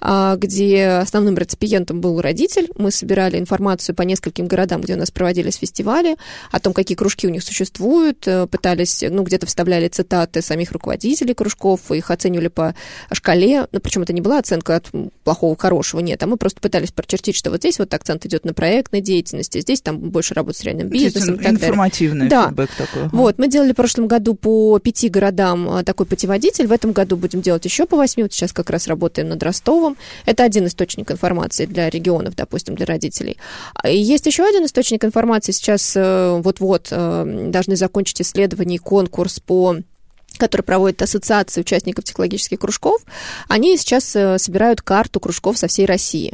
а, где основным реципиентом был родитель. Мы собирали информацию по нескольким городам, где у нас проводились фестивали, о том, какие кружки у них существуют, э, пытались, ну, где-то вставляли цитаты самих руководителей кружков, их оценивали по шкале, ну, причем это не была оценка от плохого к хорошего, нет, а мы просто пытались прочертить, что вот здесь вот акцент идет на проектной деятельности, здесь там больше работы с реальным бизнесом и так далее. Информативный да. фидбэк такой. Вот, мы делали в прошлом году по пяти городам а, такой путеводитель. В этом году будем делать еще по восьми. Вот сейчас как раз работаем над Ростовом. Это один источник информации для регионов, допустим, для родителей. А, и есть еще один источник информации. Сейчас э, вот-вот э, должны закончить исследование и конкурс по который проводит ассоциация участников технологических кружков, они сейчас э, собирают карту кружков со всей России.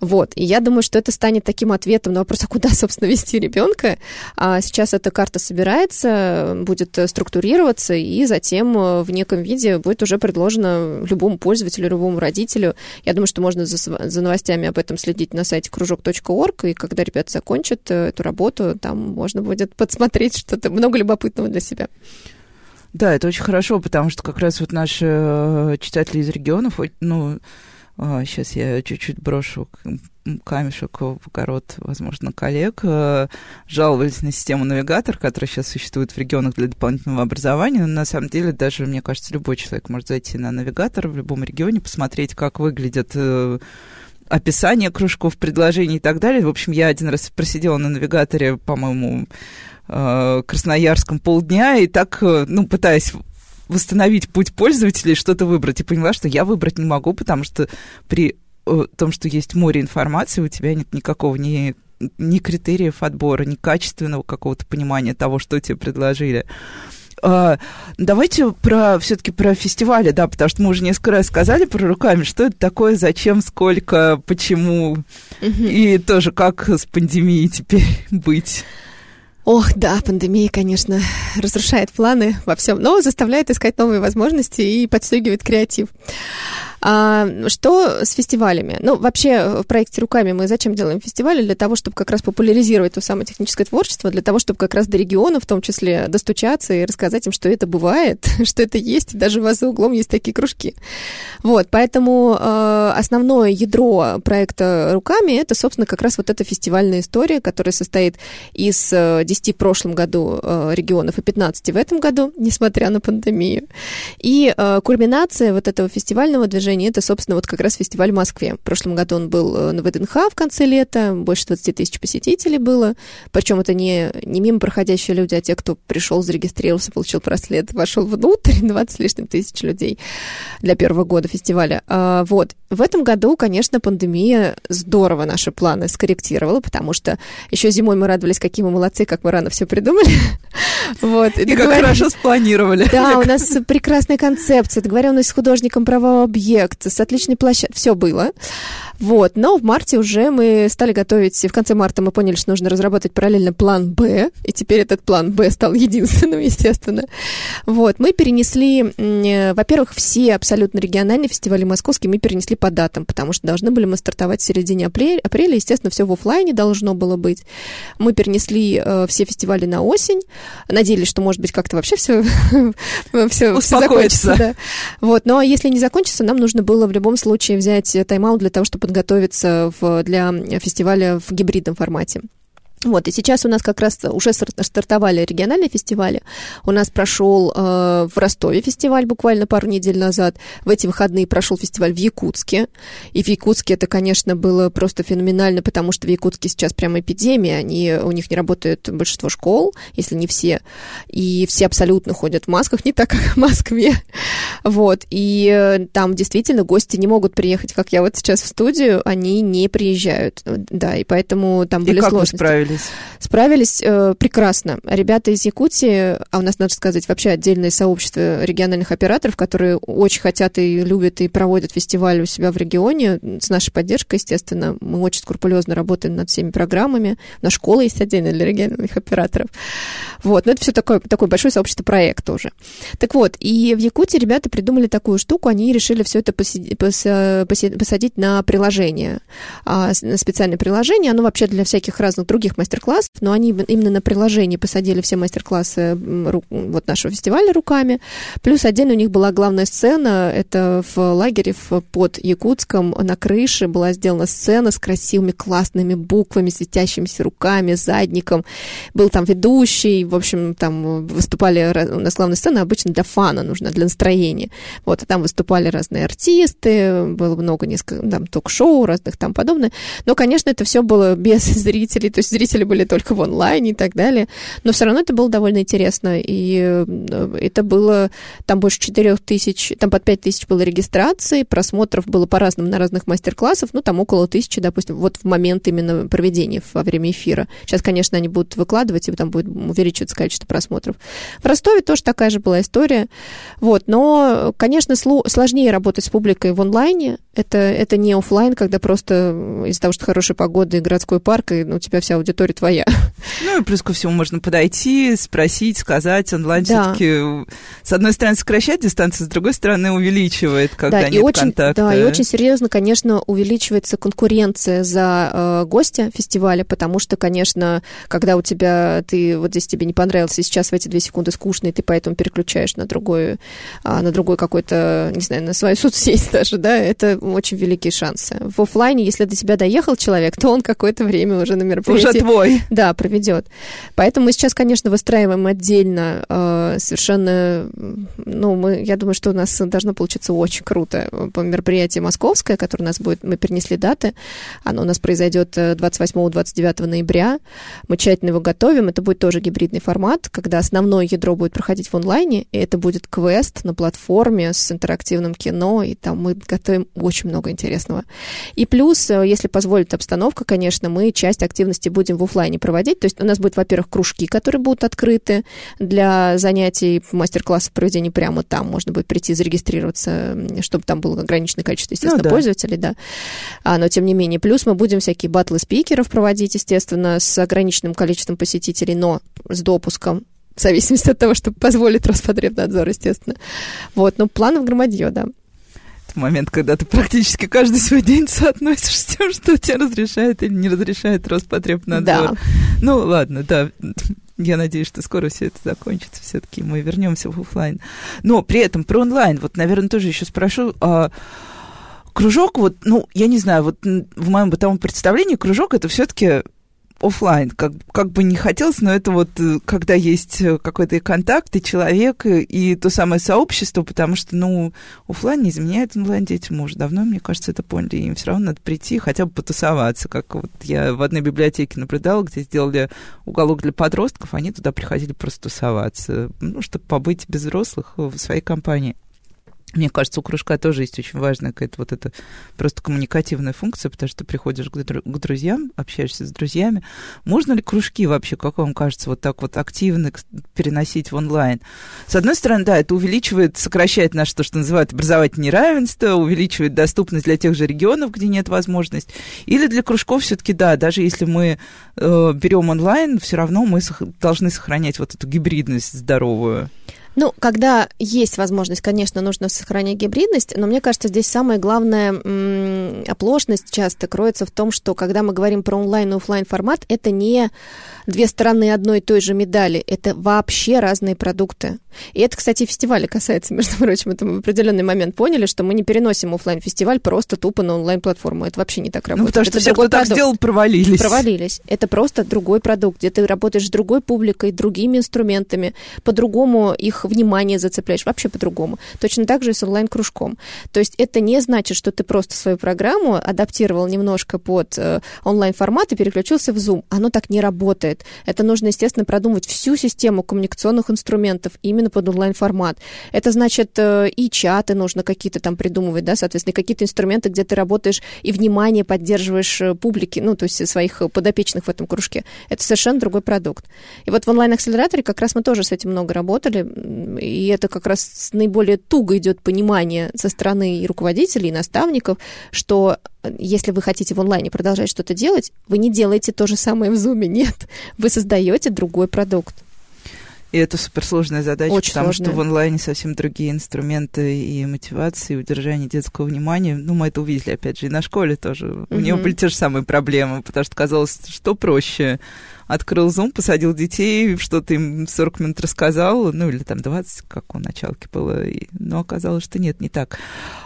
Вот. И я думаю, что это станет таким ответом на вопрос, а куда, собственно, вести ребенка. А сейчас эта карта собирается, будет структурироваться, и затем э, в неком виде будет уже предложена любому пользователю, любому родителю. Я думаю, что можно за, за новостями об этом следить на сайте кружок.орг, и когда ребята закончат э, эту работу, там можно будет подсмотреть что-то много любопытного для себя. Да, это очень хорошо, потому что как раз вот наши э, читатели из регионов, ну, сейчас я чуть-чуть брошу камешек в огород, возможно, коллег, э, жаловались на систему навигатор, которая сейчас существует в регионах для дополнительного образования. Но на самом деле, даже, мне кажется, любой человек может зайти на навигатор в любом регионе, посмотреть, как выглядят э, описание кружков, предложений и так далее. В общем, я один раз просидела на навигаторе, по-моему, Красноярском полдня, и так, э, ну, пытаясь восстановить путь пользователя и что-то выбрать, и поняла, что я выбрать не могу, потому что при э, том, что есть море информации, у тебя нет никакого ни, ни критериев отбора, ни качественного какого-то понимания того, что тебе предложили. Uh, давайте про все-таки про фестивали, да, потому что мы уже несколько раз сказали про руками, что это такое, зачем, сколько, почему, и тоже как с пандемией теперь быть. Ох, да, пандемия, конечно, разрушает планы во всем, но заставляет искать новые возможности и подстегивает креатив. А, что с фестивалями? Ну, вообще, в проекте «Руками» мы зачем делаем фестивали? Для того, чтобы как раз популяризировать то самое техническое творчество, для того, чтобы как раз до регионов в том числе достучаться и рассказать им, что это бывает, что это есть, и даже у вас за углом есть такие кружки. Вот, поэтому э, основное ядро проекта «Руками» — это, собственно, как раз вот эта фестивальная история, которая состоит из 10 э, в прошлом году э, регионов и 15 в этом году, несмотря на пандемию. И э, кульминация вот этого фестивального движения — это, собственно, вот как раз фестиваль в Москве. В прошлом году он был э, на ВДНХ в конце лета, больше 20 тысяч посетителей было. Причем это не, не мимо проходящие люди, а те, кто пришел, зарегистрировался, получил браслет, вошел внутрь, 20 с лишним тысяч людей для первого года фестиваля. А, вот. В этом году, конечно, пандемия здорово наши планы скорректировала, потому что еще зимой мы радовались, какие мы молодцы, как мы рано все придумали. Вот. И, и как хорошо спланировали. Да, у нас прекрасная концепция, договоренность с художником правового объекта, с отличной площадкой, все было. Вот, но в марте уже мы стали готовить, и в конце марта мы поняли, что нужно разработать параллельно план «Б», и теперь этот план «Б» стал единственным, естественно. Вот, мы перенесли, э, во-первых, все абсолютно региональные фестивали московские мы перенесли по датам, потому что должны были мы стартовать в середине апреля, апреля естественно, все в офлайне должно было быть. Мы перенесли э, все фестивали на осень, надеялись, что, может быть, как-то вообще все, все, все закончится. Да. Вот, но если не закончится, нам нужно было в любом случае взять тайм-аут для того, чтобы подготовиться в, для фестиваля в гибридном формате. Вот, и сейчас у нас как раз уже стартовали региональные фестивали. У нас прошел э, в Ростове фестиваль буквально пару недель назад. В эти выходные прошел фестиваль в Якутске. И в Якутске это, конечно, было просто феноменально, потому что в Якутске сейчас прямо эпидемия. Они, у них не работает большинство школ, если не все. И все абсолютно ходят в масках, не так, как в Москве. Вот, и э, там действительно гости не могут приехать, как я вот сейчас в студию, они не приезжают. Да, и поэтому там были и как сложности. Вы справились? Справились э, прекрасно. Ребята из Якутии, а у нас, надо сказать, вообще отдельное сообщество региональных операторов, которые очень хотят и любят и проводят фестиваль у себя в регионе, с нашей поддержкой, естественно. Мы очень скрупулезно работаем над всеми программами. У нас школа есть отдельная для региональных операторов. Вот, но это все такое, такое большое сообщество проект тоже. Так вот, и в Якутии ребята придумали такую штуку, они решили все это посадить, на приложение, а, на специальное приложение, оно вообще для всяких разных других мастер-классов, но они именно на приложении посадили все мастер-классы вот нашего фестиваля руками, плюс отдельно у них была главная сцена, это в лагере под Якутском на крыше была сделана сцена с красивыми классными буквами, светящимися руками, задником, был там ведущий, в общем, там выступали, у нас главная сцена обычно для фана нужна, для настроения, вот, и там выступали разные артисты, было много несколько, там, ток-шоу разных там подобное. Но, конечно, это все было без зрителей, то есть зрители были только в онлайне и так далее. Но все равно это было довольно интересно. И э, это было там больше 4 тысяч, там под 5 тысяч было регистраций, просмотров было по-разному на разных мастер-классов, ну, там около тысячи, допустим, вот в момент именно проведения во время эфира. Сейчас, конечно, они будут выкладывать, и там будет увеличиваться количество просмотров. В Ростове тоже такая же была история. Вот, но, конечно, сложнее работать с публикой в онлайне. Это, это не офлайн, когда просто из-за того, что хорошая погода и городской парк, и ну, у тебя вся аудитория твоя. Ну и плюс ко всему можно подойти, спросить, сказать. Онлайн да. все-таки, с одной стороны, сокращает дистанцию, с другой стороны, увеличивает, когда да, нет и очень, контакта. Да, и очень серьезно, конечно, увеличивается конкуренция за э, гостя фестиваля, потому что, конечно, когда у тебя, ты вот здесь тебе не понравился, и сейчас в эти две секунды скучно, и ты поэтому переключаешь на другой, э, на другой какой-то, не знаю, на свою соцсеть даже, да, это очень великие шансы. В офлайне, если до тебя доехал человек, то он какое-то время уже на мероприятии... Уже твой. Да, проведет. Поэтому мы сейчас, конечно, выстраиваем отдельно э, совершенно... Ну, мы, я думаю, что у нас должно получиться очень круто. По мероприятию московское, которое у нас будет... Мы перенесли даты. Оно у нас произойдет 28-29 ноября. Мы тщательно его готовим. Это будет тоже гибридный формат, когда основное ядро будет проходить в онлайне, и это будет квест на платформе с интерактивным кино, и там мы готовим очень много интересного. И плюс, э, если позволит обстановка, конечно, мы часть активности будем в офлайне проводить. То есть у нас будет, во-первых, кружки, которые будут открыты для занятий, мастер-классов проведения прямо там. Можно будет прийти, зарегистрироваться, чтобы там было ограниченное количество, естественно, ну, да. пользователей, да. А, но тем не менее, плюс мы будем всякие батлы спикеров проводить, естественно, с ограниченным количеством посетителей, но с допуском в зависимости от того, что позволит Роспотребнадзор, естественно. Вот, но планов громадье, да. Момент, когда ты практически каждый свой день соотносишь с тем, что тебе разрешает или не разрешает Роспотребнадзор. Да. Ну, ладно, да. Я надеюсь, что скоро все это закончится. Все-таки мы вернемся в офлайн. Но при этом про онлайн, вот, наверное, тоже еще спрошу. А, кружок, вот, ну, я не знаю, вот в моем бытовом представлении кружок это все-таки офлайн, как, как бы не хотелось, но это вот э, когда есть э, какой-то контакт, и человек, и то самое сообщество, потому что, ну, офлайн не изменяет онлайн детям. Уже давно, мне кажется, это поняли, им все равно надо прийти, хотя бы потусоваться, как вот я в одной библиотеке наблюдала, где сделали уголок для подростков, они туда приходили просто тусоваться, ну, чтобы побыть без взрослых в своей компании. Мне кажется, у кружка тоже есть очень важная какая-то вот эта просто коммуникативная функция, потому что ты приходишь к, дру- к друзьям, общаешься с друзьями. Можно ли кружки вообще, как вам кажется, вот так вот активно переносить в онлайн? С одной стороны, да, это увеличивает, сокращает наше то, что называют образовательное неравенство, увеличивает доступность для тех же регионов, где нет возможности. Или для кружков все-таки, да, даже если мы э, берем онлайн, все равно мы сох- должны сохранять вот эту гибридность здоровую. Ну, когда есть возможность, конечно, нужно сохранять гибридность, но мне кажется, здесь самая главная м- оплошность часто кроется в том, что когда мы говорим про онлайн и офлайн формат, это не две стороны одной и той же медали, это вообще разные продукты. И это, кстати, фестиваля касается, между прочим, это мы в определенный момент поняли, что мы не переносим офлайн фестиваль просто тупо на онлайн-платформу. Это вообще не так ну, работает. Ну, потому что все, кто так сделал, провалились. Провалились. Это просто другой продукт, где ты работаешь с другой публикой, другими инструментами, по-другому их внимание зацепляешь, вообще по-другому. Точно так же и с онлайн-кружком. То есть это не значит, что ты просто свою программу адаптировал немножко под э, онлайн-формат и переключился в Zoom. Оно так не работает. Это нужно, естественно, продумывать всю систему коммуникационных инструментов именно под онлайн-формат. Это значит э, и чаты нужно какие-то там придумывать, да, соответственно, какие-то инструменты, где ты работаешь и внимание поддерживаешь э, публики, ну, то есть своих подопечных в этом кружке. Это совершенно другой продукт. И вот в онлайн-акселераторе как раз мы тоже с этим много работали, и это как раз наиболее туго идет понимание со стороны и руководителей, и наставников, что э, если вы хотите в онлайне продолжать что-то делать, вы не делаете то же самое в Zoom, нет. Вы создаете другой продукт. И это суперсложная задача, Очень потому сложная. что в онлайне совсем другие инструменты и мотивации, и удержание детского внимания. Ну, мы это увидели, опять же, и на школе тоже. Mm-hmm. У него были те же самые проблемы, потому что казалось, что проще. Открыл Zoom, посадил детей, что-то им 40 минут рассказал, ну, или там 20, как у началки было. Но оказалось, что нет, не так.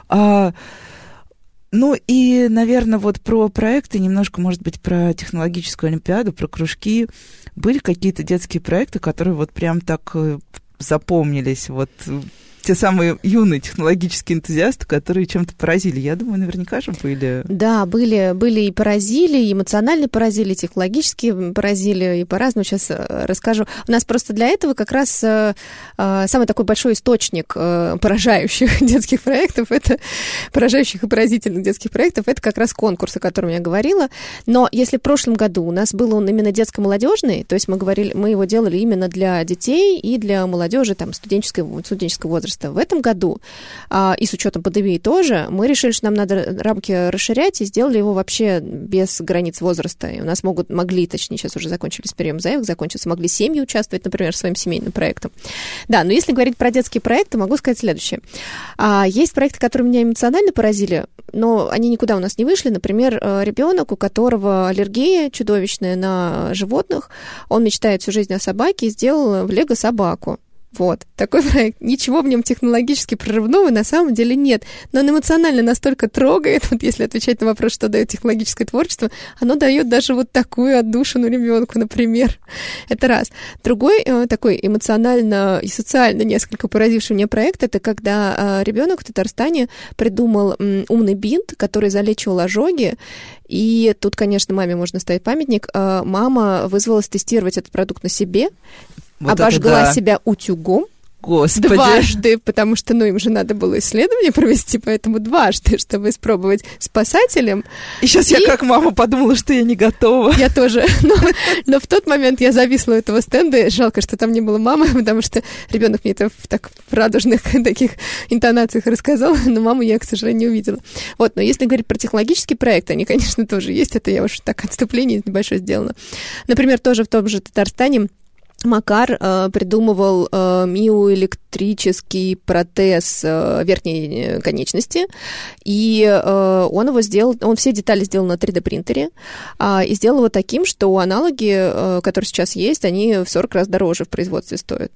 А, ну и, наверное, вот про проекты, немножко, может быть, про технологическую олимпиаду, про кружки. Были какие-то детские проекты, которые вот прям так э, запомнились, вот те самые юные технологические энтузиасты, которые чем-то поразили. Я думаю, наверняка же были. Да, были, были и поразили, и эмоционально поразили, и технологически поразили, и по-разному сейчас э, расскажу. У нас просто для этого как раз э, э, самый такой большой источник поражающих детских проектов, это поражающих и поразительных детских проектов, это как раз конкурс, о котором я говорила. Но если в прошлом году у нас был он именно детско-молодежный, то есть мы говорили, мы его делали именно для детей и для молодежи, там, студенческого, студенческого возраста, возраста. В этом году, а, и с учетом пандемии тоже, мы решили, что нам надо рамки расширять, и сделали его вообще без границ возраста. И у нас могут, могли, точнее, сейчас уже закончились прием заявок, закончился, могли семьи участвовать, например, своим семейным проектом. Да, но если говорить про детские проекты, могу сказать следующее. А, есть проекты, которые меня эмоционально поразили, но они никуда у нас не вышли. Например, э, ребенок, у которого аллергия чудовищная на животных, он мечтает всю жизнь о собаке и сделал в Лего собаку. Вот, такой проект. Ничего в нем технологически прорывного на самом деле нет. Но он эмоционально настолько трогает, вот если отвечать на вопрос, что дает технологическое творчество, оно дает даже вот такую отдушину ребенку, например. Это раз. Другой э, такой эмоционально и социально несколько поразивший меня проект, это когда э, ребенок в Татарстане придумал умный бинт, который залечивал ожоги, и тут, конечно, маме можно ставить памятник. Э, мама вызвалась тестировать этот продукт на себе, вот обожгла да. себя утюгом. Господи. Дважды, потому что, ну, им же надо было исследование провести, поэтому дважды, чтобы испробовать спасателем. И сейчас и... я как мама подумала, что я не готова. Я тоже. Но, но в тот момент я зависла у этого стенда. Жалко, что там не было мамы, потому что ребенок мне это в так в радужных таких интонациях рассказал, но маму я, к сожалению, не увидела. Вот, но если говорить про технологический проект, они, конечно, тоже есть. Это я уж так отступление небольшое сделано. Например, тоже в том же Татарстане Макар э, придумывал э, миоэлектрический протез э, верхней э, конечности, и э, он его сделал, он все детали сделал на 3D принтере, э, и сделал его таким, что аналоги, э, которые сейчас есть, они в 40 раз дороже в производстве стоят.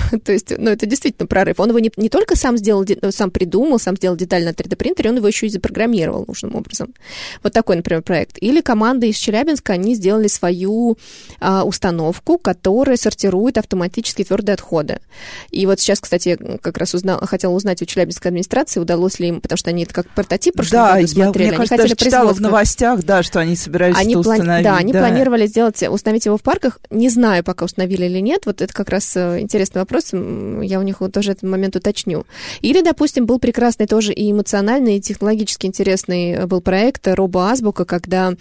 То есть, ну, это действительно прорыв. Он его не, не только сам сделал, сам придумал, сам сделал деталь на 3D-принтере, он его еще и запрограммировал нужным образом. Вот такой, например, проект. Или команда из Челябинска, они сделали свою а, установку, которая сортирует автоматически твердые отходы. И вот сейчас, кстати, как раз узнал, хотела узнать у Челябинской администрации, удалось ли им, потому что они это как прототип прошлого да, года смотрели. Я, мне кажется, даже читала в новостях, да, что они собирались они это установить. Да, они да. планировали сделать, установить его в парках. Не знаю, пока установили или нет. Вот это как раз э, интересно интересный вопрос, я у них вот тоже этот момент уточню. Или, допустим, был прекрасный тоже и эмоциональный, и технологически интересный э, был проект «Робоазбука», когда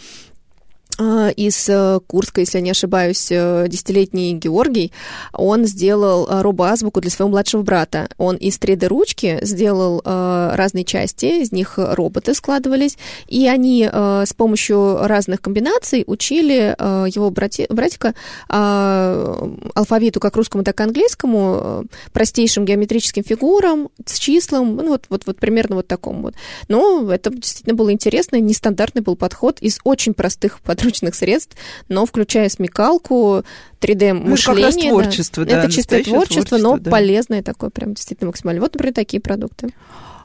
из э, Курска, если я не ошибаюсь, э, десятилетний Георгий, он сделал э, робоазбуку для своего младшего брата. Он из 3D-ручки сделал разные части, из них роботы складывались, и они с помощью разных комбинаций учили его брати, братика алфавиту как русскому, так и английскому, простейшим геометрическим фигурам, с числом, ну, вот, вот, вот примерно вот такому вот. Но это действительно было интересно, нестандартный был подход из очень простых подручных подручных средств, но включая смекалку, 3D-мышление. Ну, это творчество, да. да это чистое творчество, творчество, но да. полезное такое, прям действительно максимально. Вот, например, такие продукты.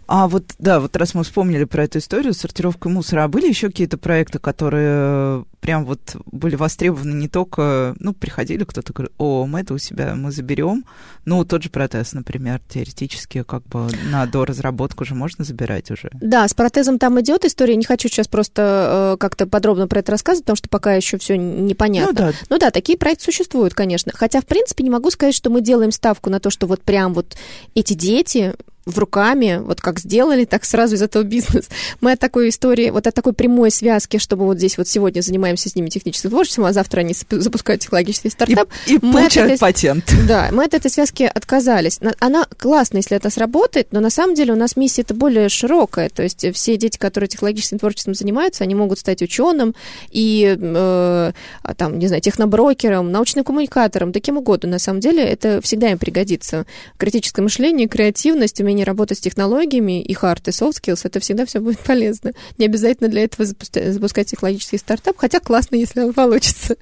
А вот, да, вот раз мы вспомнили про эту историю с сортировкой мусора, а были еще какие-то проекты, которые прям вот были востребованы не только, ну, приходили, кто-то говорит, о, мы это у себя, мы заберем. Ну, тот же протез, например, теоретически как бы на доразработку же можно забирать уже. Да, с протезом там идет история. Не хочу сейчас просто э, как-то подробно про это рассказывать, потому что пока еще все непонятно. Ну да. ну да, такие проекты существуют, конечно. Хотя, в принципе, не могу сказать, что мы делаем ставку на то, что вот прям вот эти дети в руками, вот как сделали, так сразу из этого бизнес. Мы от такой истории, вот от такой прямой связки, чтобы вот здесь вот сегодня занимаемся с ними техническим творчеством, а завтра они запускают технологический стартап. И, и получают этой, патент. Да, мы от этой связки отказались. Она классно, если это сработает, но на самом деле у нас миссия это более широкая. То есть все дети, которые технологическим творчеством занимаются, они могут стать ученым и, э, там, не знаю, техноброкером, научным коммуникатором, таким угодно. На самом деле это всегда им пригодится. Критическое мышление, креативность, умение работать с технологиями, и hard, и soft skills, это всегда все будет полезно. Не обязательно для этого запускать, запускать технологический стартап, хотя классно, если он получится.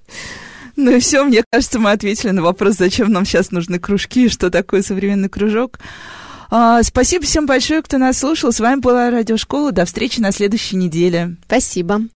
Ну и все, мне кажется, мы ответили на вопрос, зачем нам сейчас нужны кружки, что такое современный кружок. А, спасибо всем большое, кто нас слушал. С вами была Радиошкола. До встречи на следующей неделе. Спасибо.